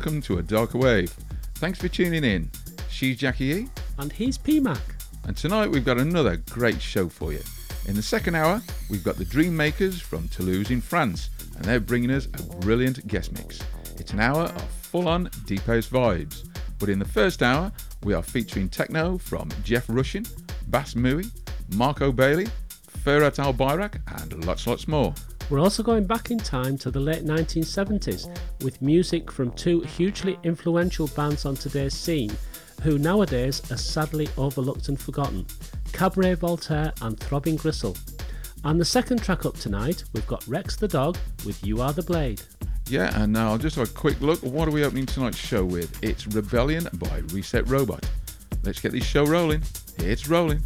Welcome to A Darker Wave. Thanks for tuning in. She's Jackie E, And he's PMAC. and tonight we've got another great show for you. In the second hour, we've got the Dream Maker'z from Toulouse in France, and they're bringing us a brilliant guest mix. It's an hour of full on deep house vibes. But in the first hour, we are featuring techno from Jeff Rushin, Bas Mooy, Marco Bailey, Ferrat Al Bayrak, and lots, lots more. We're also going back in time to the late 1970s with music from two hugely influential bands on today's scene who nowadays are sadly overlooked and forgotten Cabaret Voltaire and Throbbing Gristle. And the second track up tonight, we've got Rex the Dog with You Are the Blade. Yeah, and now I'll just have a quick look. What are we opening tonight's show with? It's Rebellion by Reset Robot. Let's get this show rolling. It's rolling.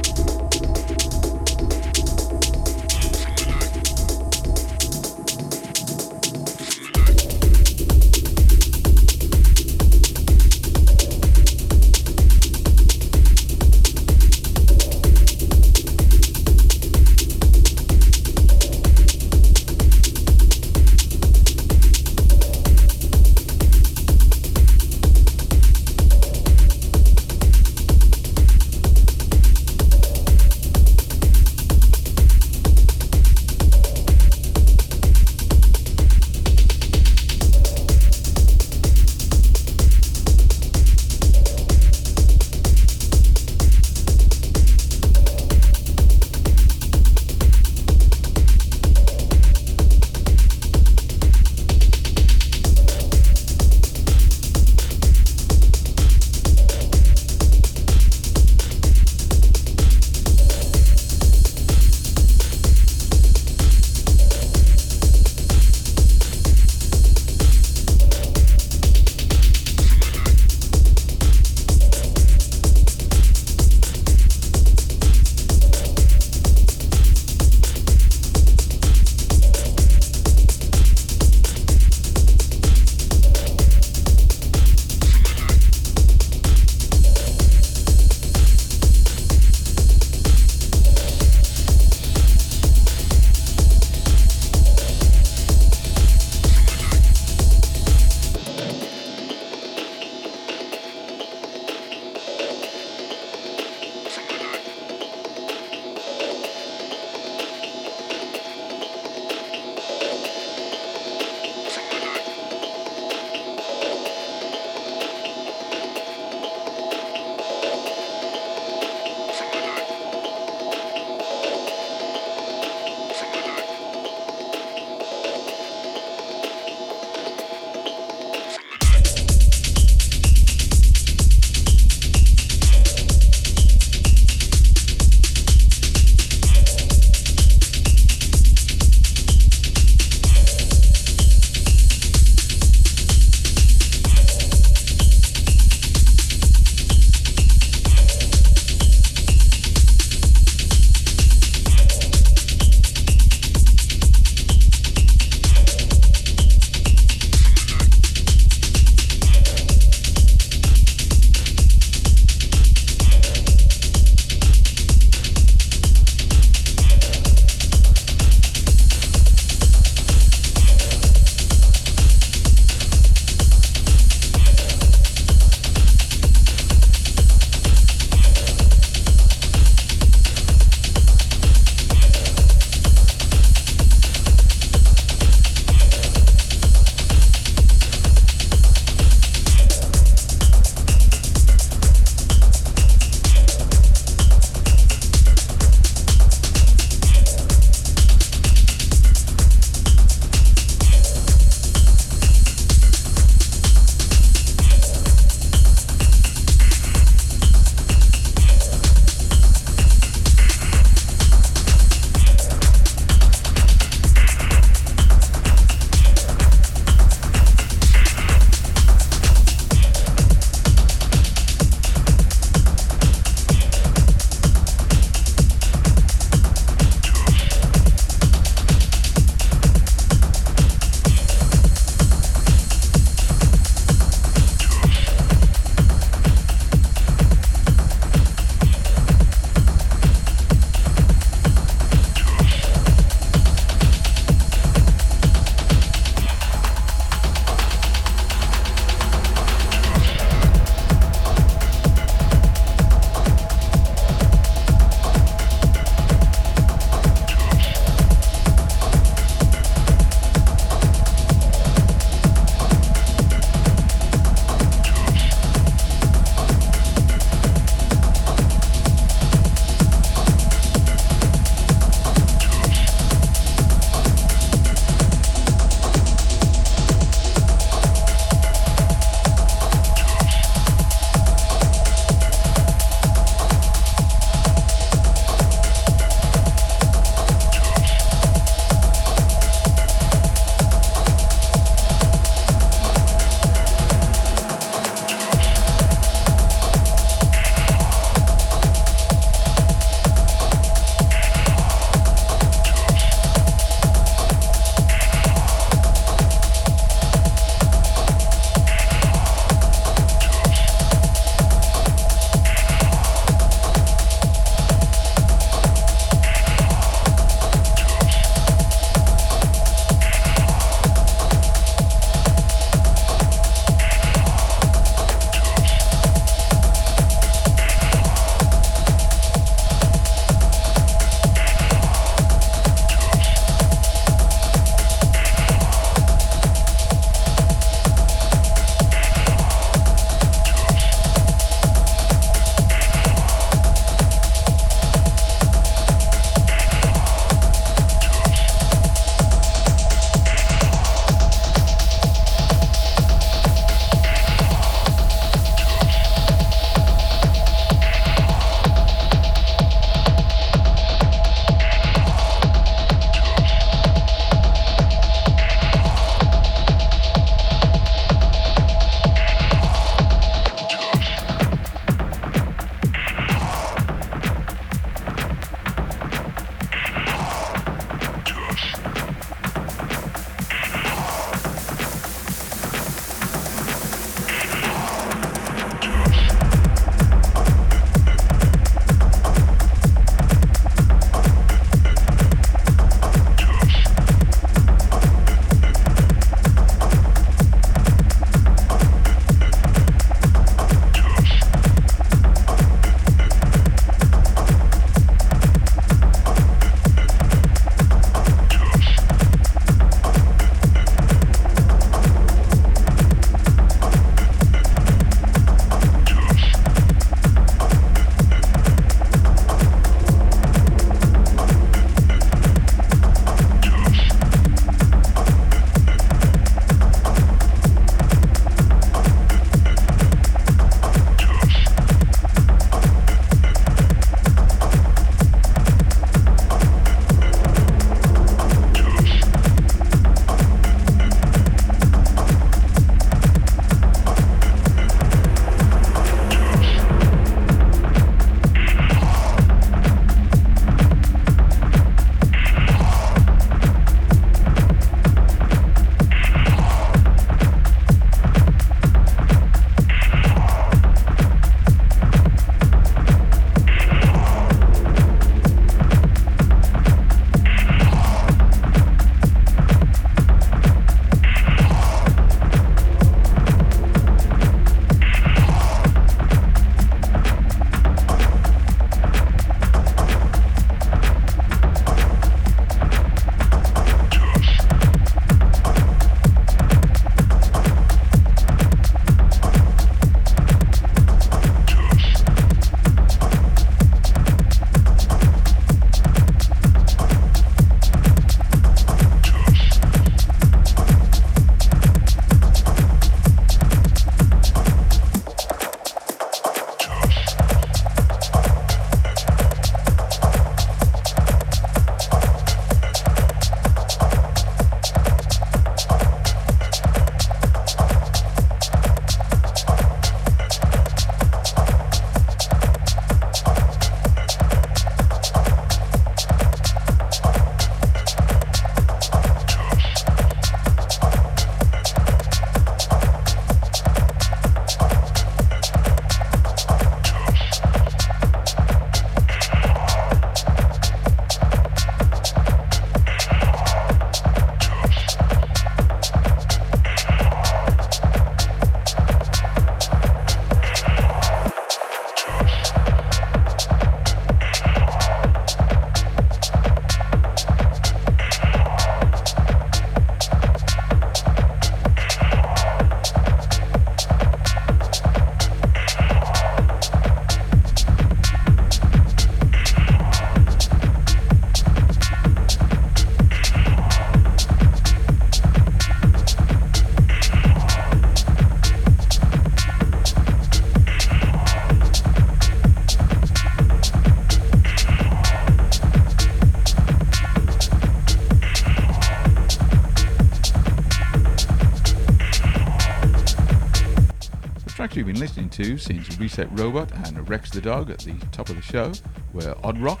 Been listening to since Reset Robot and Rex the Dog at the top of the show were Odd Rok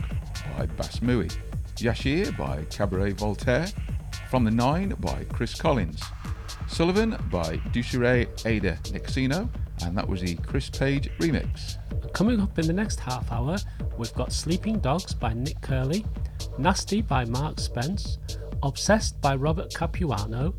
by Bas Mooy, Yashar by Cabaret Voltaire, From the Nine by Chris Collins, Sullivan by Ducerey Ada Nexino, and that was the Chris Page remix. Coming up in the next half hour, we've got Sleeping Dogs by Nick Curly, Nasty by Marc Spence, Obsessed by Robert Capuano,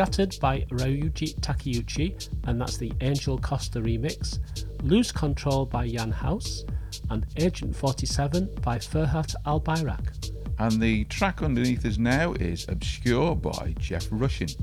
Scattered by Ryuji Takeuchi, and that's the Angel Costa remix, Lose Control by Jan House, and Agent 47 by Ferhat Albayrak. And the track underneath us now is Obscuur by Jeff Rushin.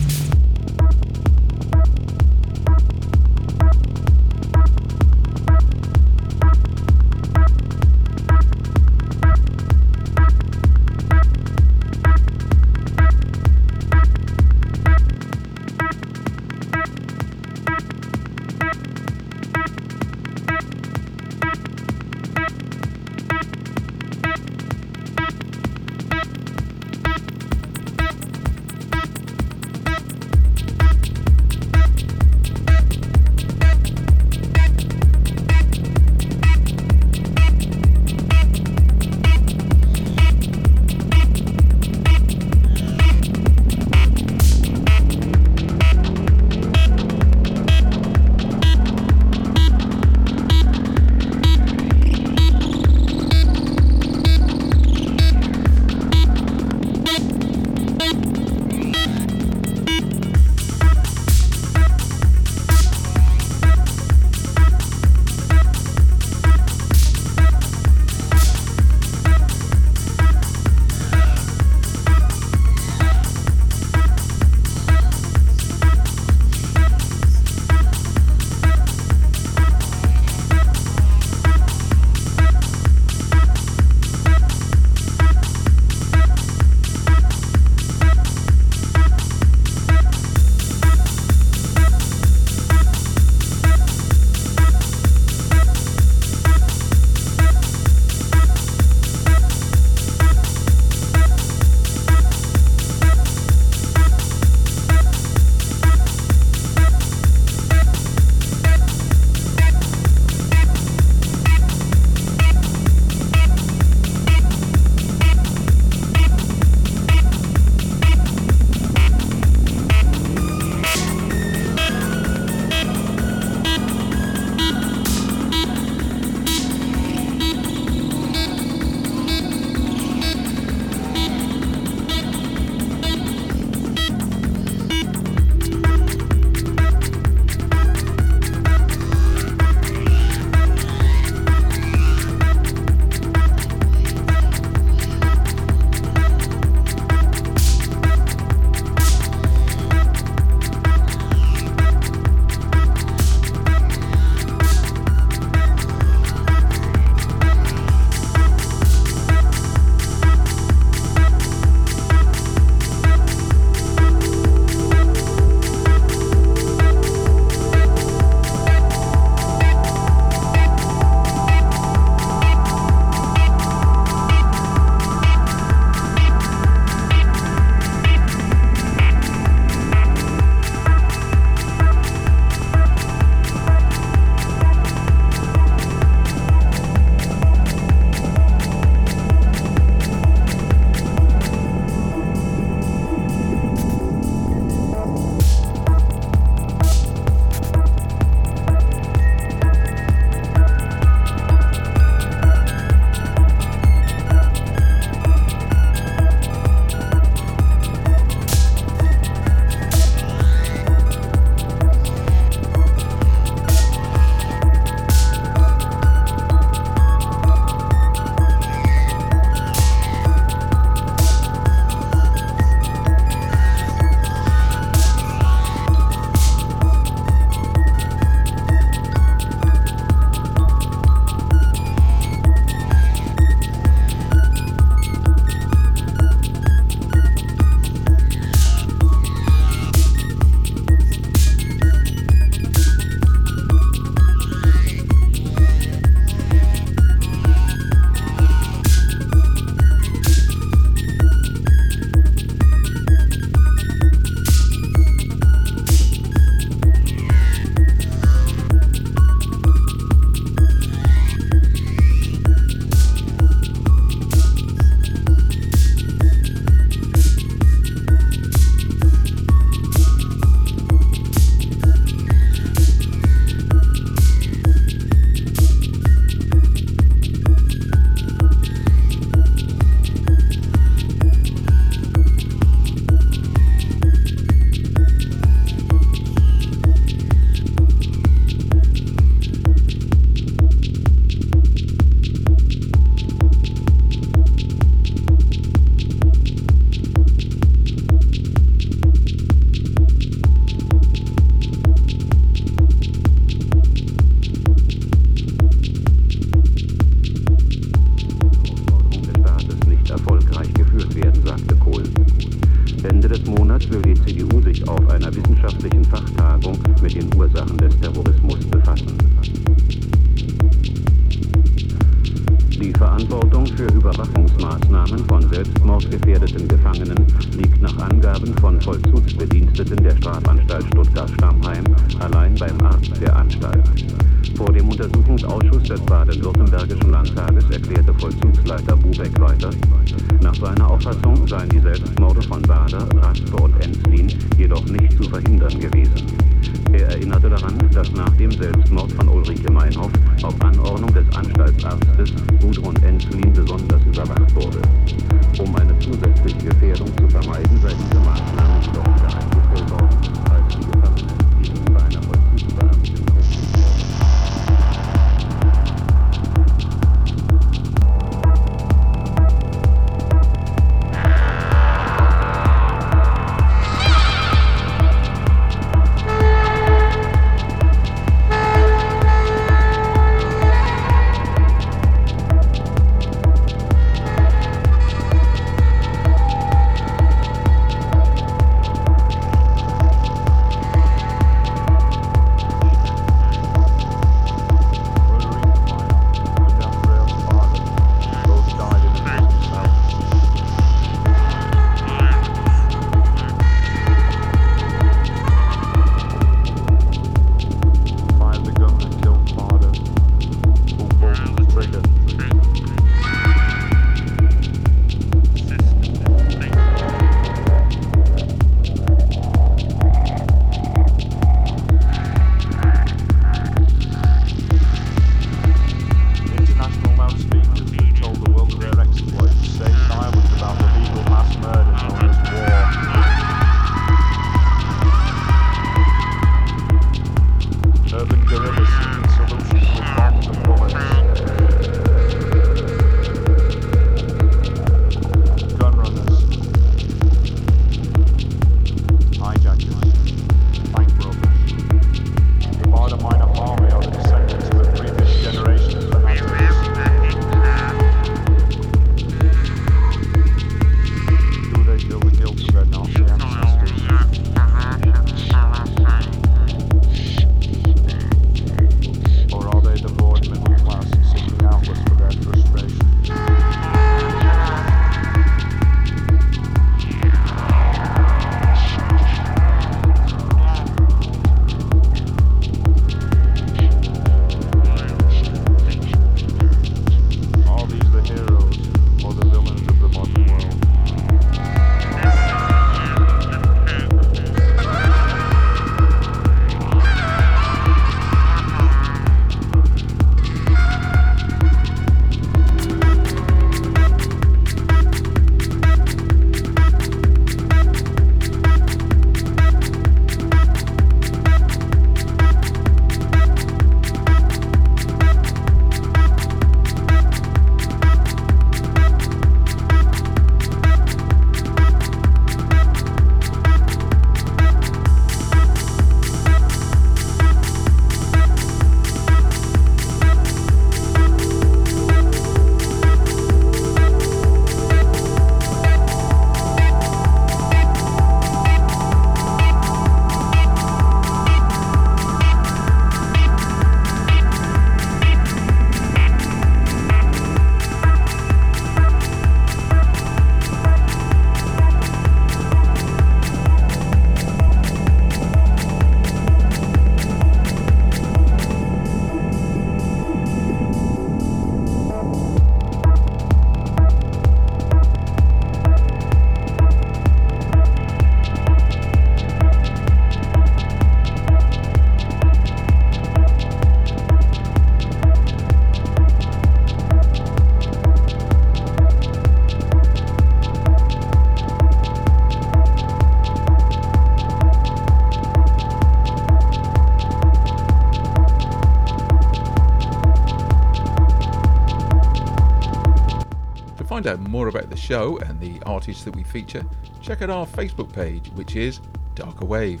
More about the show and the artists that we feature, check out our Facebook page, which is Darker Wave.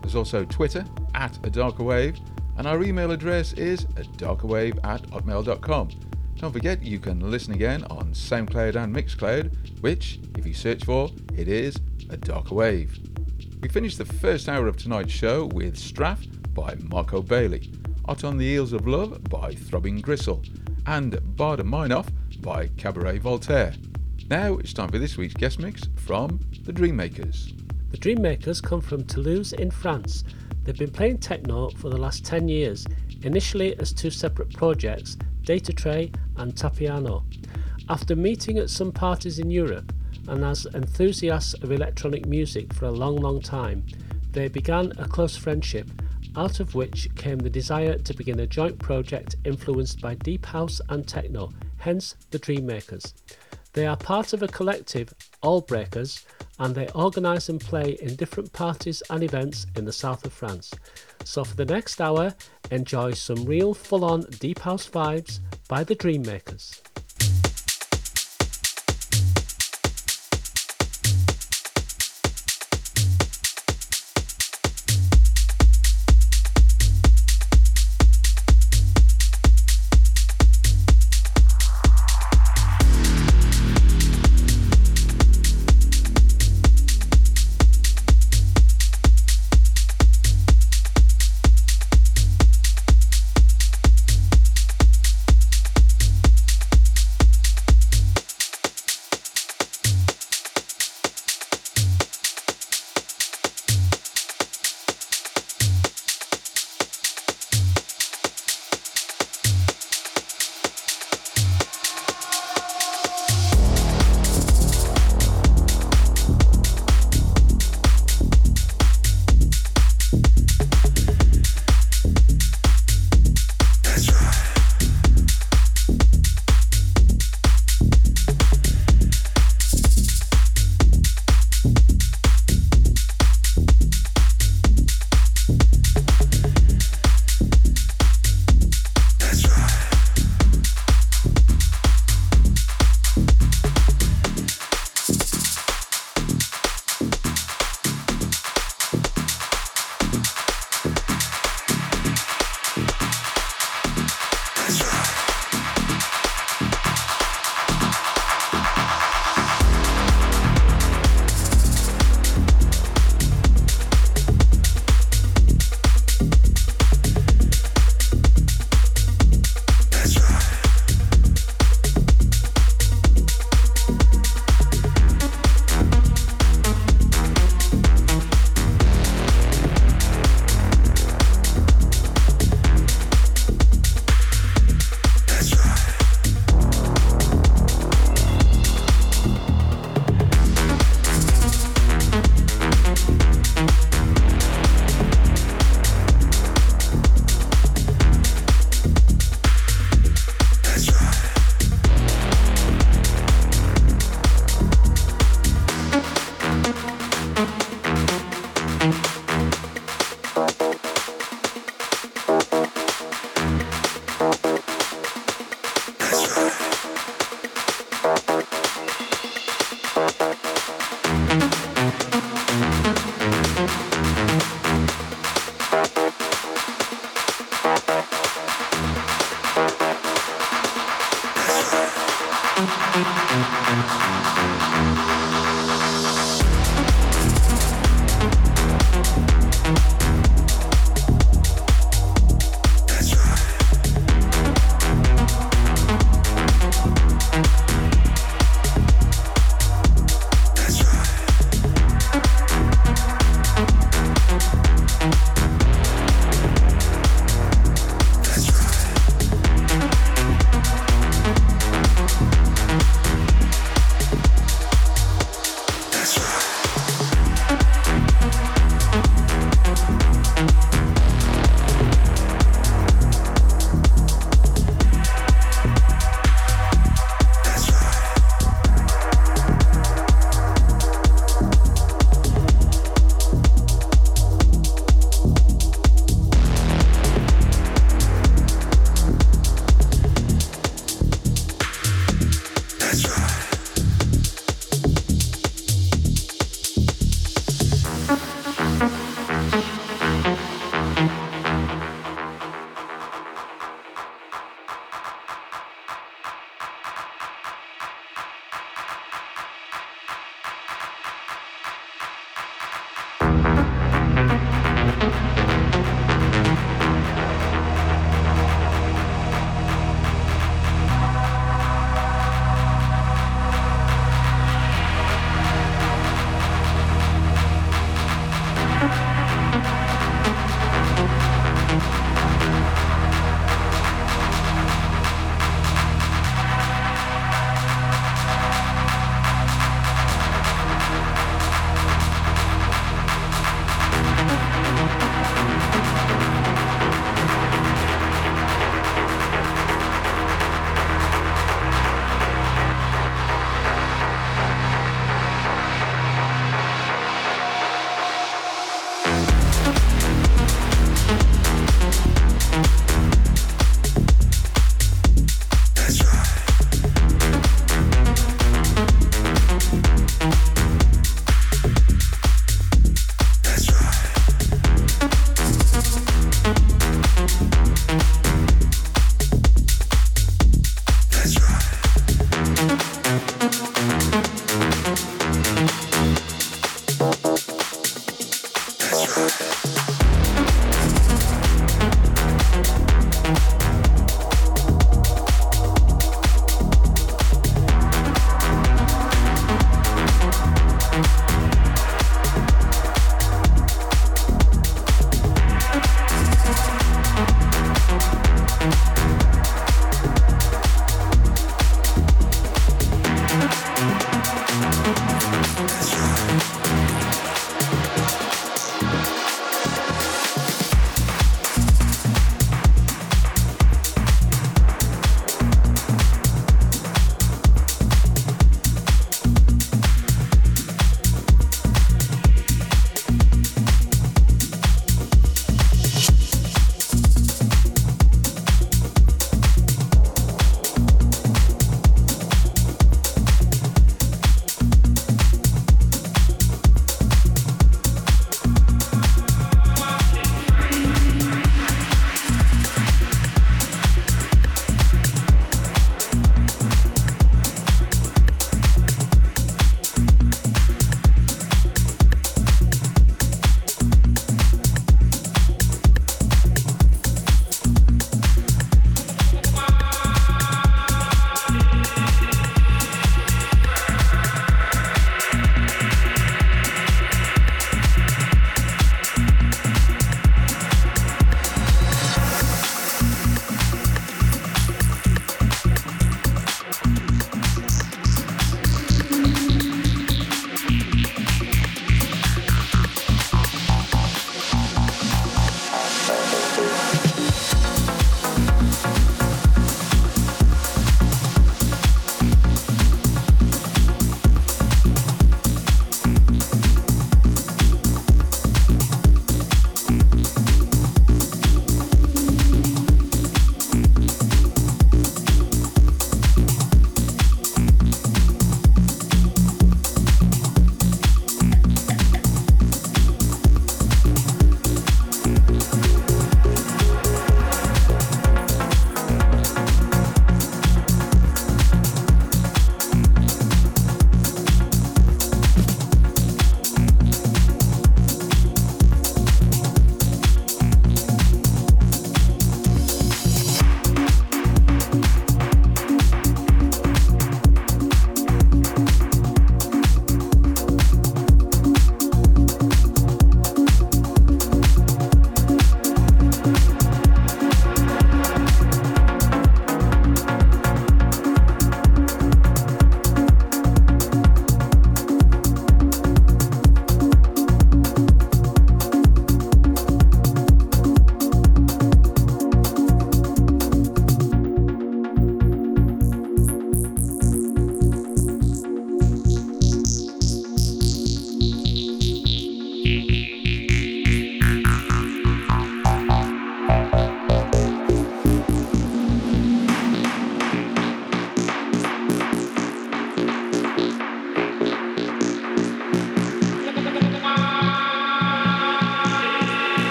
There's also Twitter at a Darker Wave, and our email address is a darkerwave at hotmail.com. Don't forget you can listen again on SoundCloud and Mixcloud, which, if you search for, it is a Darker Wave. We finished the first hour of tonight's show with Straf by Marco Bailey, Hot on the Heels of Love by Throbbing Gristle, and Baader Meinhof by Cabaret Voltaire. Now it's time for this week's guest mix from the Dream Maker'z. The Dream Maker'z come from Toulouse in France. They've been playing techno for the last 10 years, initially as two separate projects, Data Tray and Tapiano. After meeting at some parties in Europe, and as enthusiasts of electronic music for a long, long time, they began a close friendship, out of which came the desire to begin a joint project influenced by deep house and techno, hence the Dream Maker'z. They are part of a collective, All Breakers, and they organise and play in different parties and events in the south of France. So for the next hour, enjoy some real full on deep house vibes by the Dream Maker'z.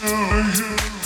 I hear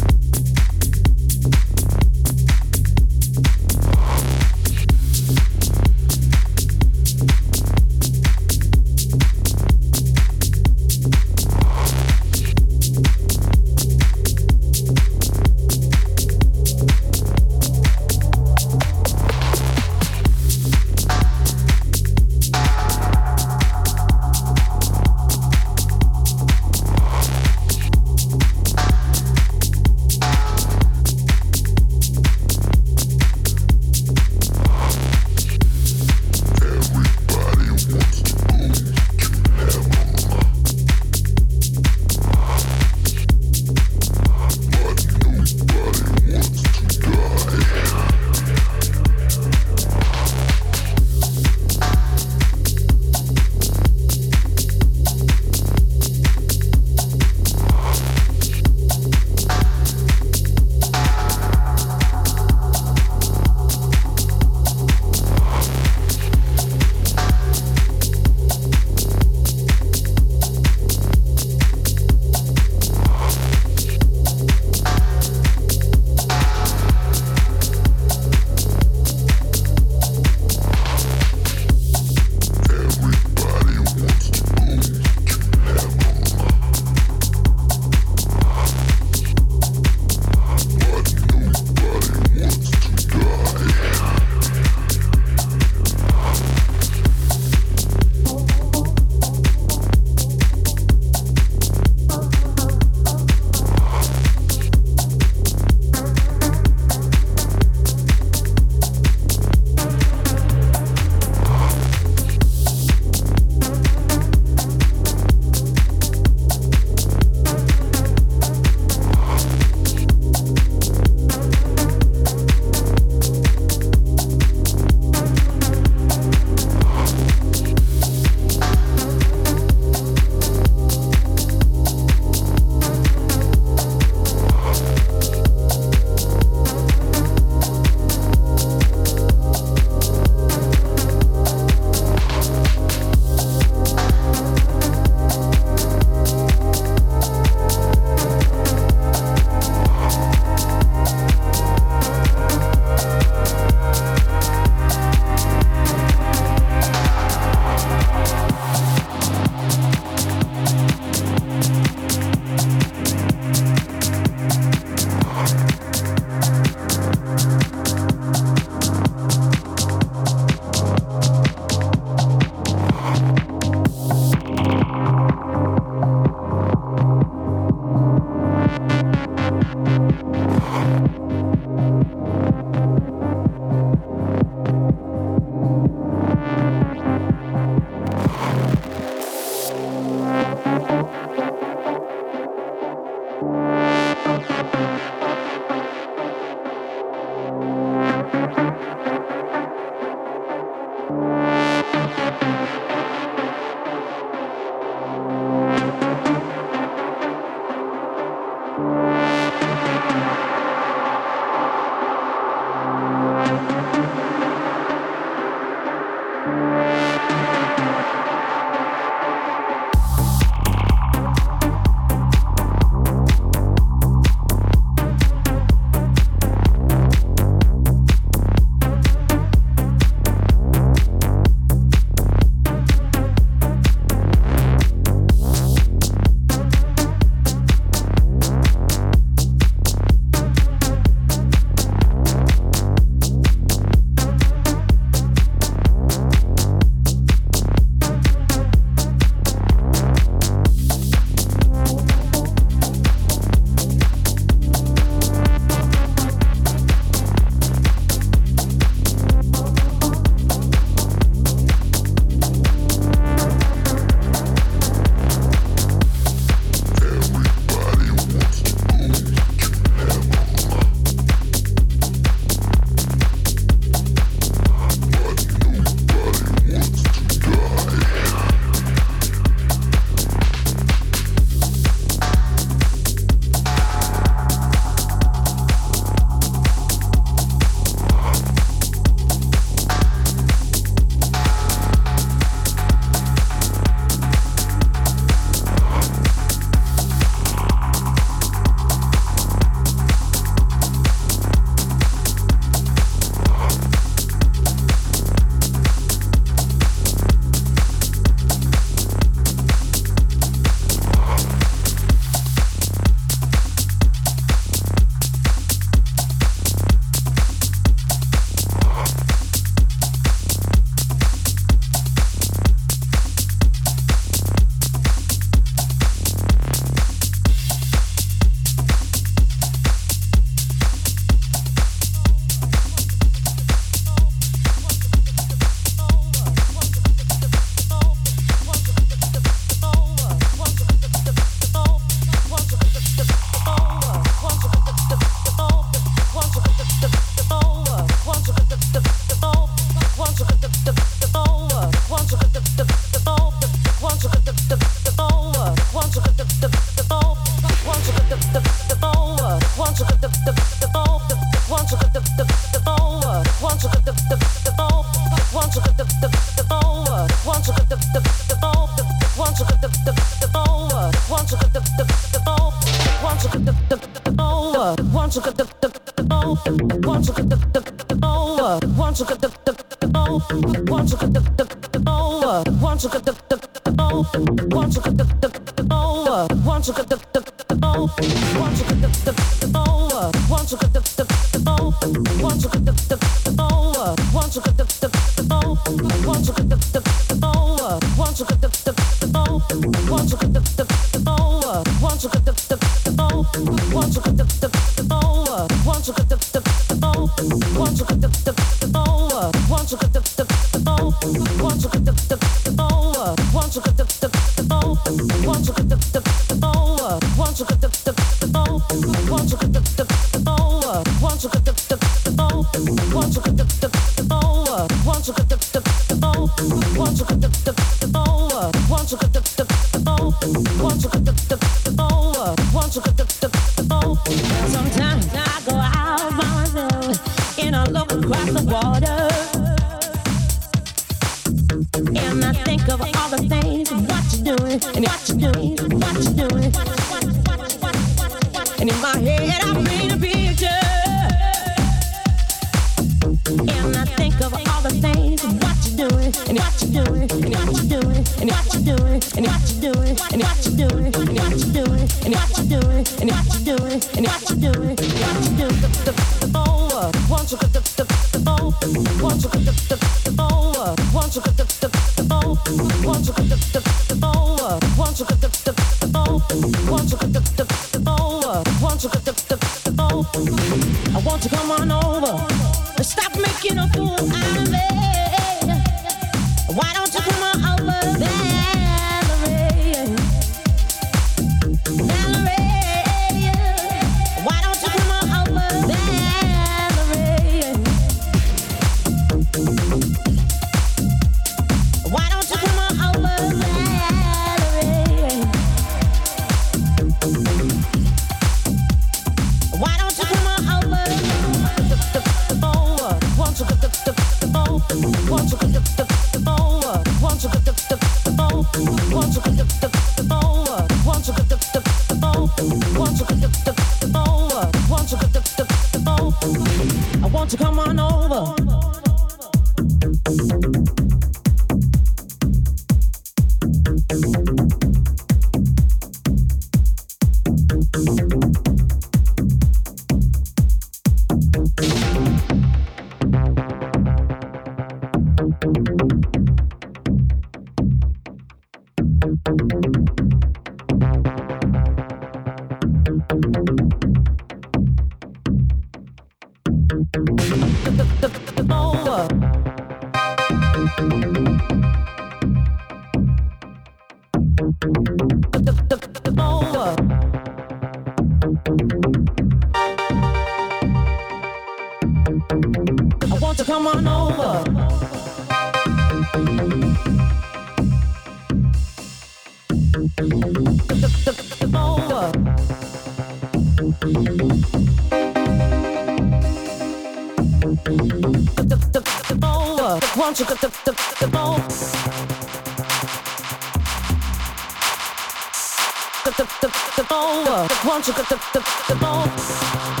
the the the the ball. Once you got the the the ball.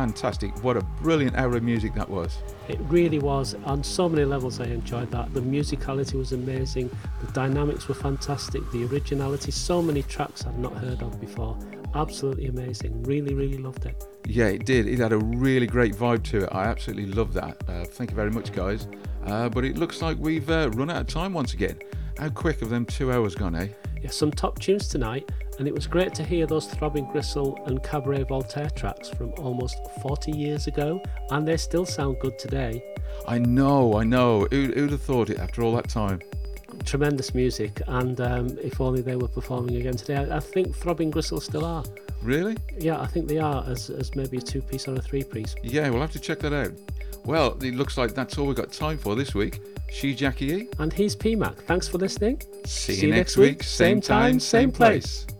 Fantastic. What a brilliant hour of music that was. It really was. On so many levels, I enjoyed that. The musicality was amazing. The dynamics were fantastic. The originality, so many tracks I'd not heard of before. Absolutely amazing. Really, really loved it. Yeah, it did. It had a really great vibe to it. I absolutely love that. Uh, thank you very much, guys. Uh, but it looks like we've uh, run out of time once again. How quick have them two hours gone, eh? Yeah, some top tunes tonight, and it was great to hear those Throbbing Gristle and Cabaret Voltaire tracks from almost 40 years ago, and they still sound good today. I know, I know. Who, who'd have thought it after all that time? Tremendous music, and um, if only they were performing again today. I, I think Throbbing Gristle still are. Really? Yeah, I think they are, as, as maybe a two piece or a three piece. Yeah, we'll have to check that out. Well, it looks like that's all we've got time for this week. She Jackie E. And he's PMAC. Thanks for listening. See, you next week, same time, same place. You've